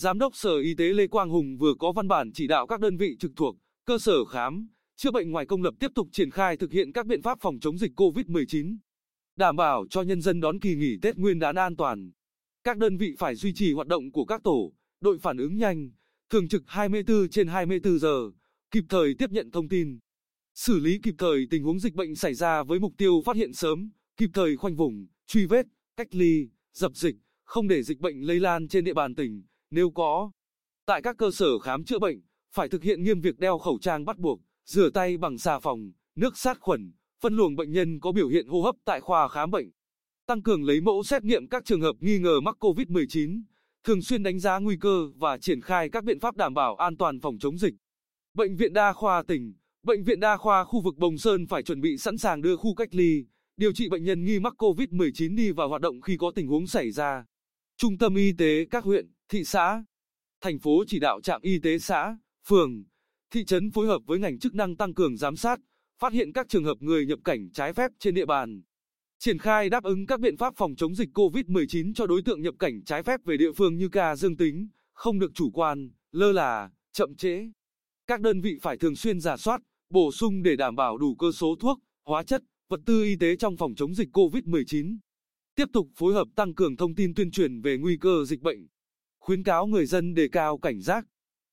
Giám đốc Sở Y tế Lê Quang Hùng vừa có văn bản chỉ đạo các đơn vị trực thuộc, cơ sở khám, chữa bệnh ngoài công lập tiếp tục triển khai thực hiện các biện pháp phòng chống dịch COVID-19, đảm bảo cho nhân dân đón kỳ nghỉ Tết Nguyên đán an toàn. Các đơn vị phải duy trì hoạt động của các tổ, đội phản ứng nhanh, thường trực 24 trên 24 giờ, kịp thời tiếp nhận thông tin, xử lý kịp thời tình huống dịch bệnh xảy ra với mục tiêu phát hiện sớm, kịp thời khoanh vùng, truy vết, cách ly, dập dịch, không để dịch bệnh lây lan trên địa bàn tỉnh, nếu có. Tại các cơ sở khám chữa bệnh, phải thực hiện nghiêm việc đeo khẩu trang bắt buộc, rửa tay bằng xà phòng, nước sát khuẩn, phân luồng bệnh nhân có biểu hiện hô hấp tại khoa khám bệnh. Tăng cường lấy mẫu xét nghiệm các trường hợp nghi ngờ mắc COVID-19, thường xuyên đánh giá nguy cơ và triển khai các biện pháp đảm bảo an toàn phòng chống dịch. Bệnh viện Đa khoa tỉnh, Bệnh viện Đa khoa khu vực Bồng Sơn phải chuẩn bị sẵn sàng đưa khu cách ly, điều trị bệnh nhân nghi mắc COVID-19 đi vào hoạt động khi có tình huống xảy ra. Trung tâm y tế các huyện, thị xã, thành phố chỉ đạo trạm y tế xã, phường, thị trấn phối hợp với ngành chức năng tăng cường giám sát, phát hiện các trường hợp người nhập cảnh trái phép trên địa bàn. Triển khai đáp ứng các biện pháp phòng chống dịch COVID-19 cho đối tượng nhập cảnh trái phép về địa phương như ca dương tính, không được chủ quan, lơ là, chậm trễ. Các đơn vị phải thường xuyên giả soát, bổ sung để đảm bảo đủ cơ số thuốc, hóa chất, vật tư y tế trong phòng chống dịch COVID-19. Tiếp tục phối hợp tăng cường thông tin tuyên truyền về nguy cơ dịch bệnh. Khuyến cáo người dân đề cao cảnh giác,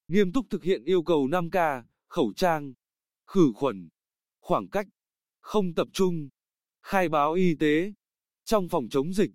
nghiêm túc thực hiện yêu cầu 5K, khẩu trang, khử khuẩn, khoảng cách, không tập trung, khai báo y tế trong phòng chống dịch.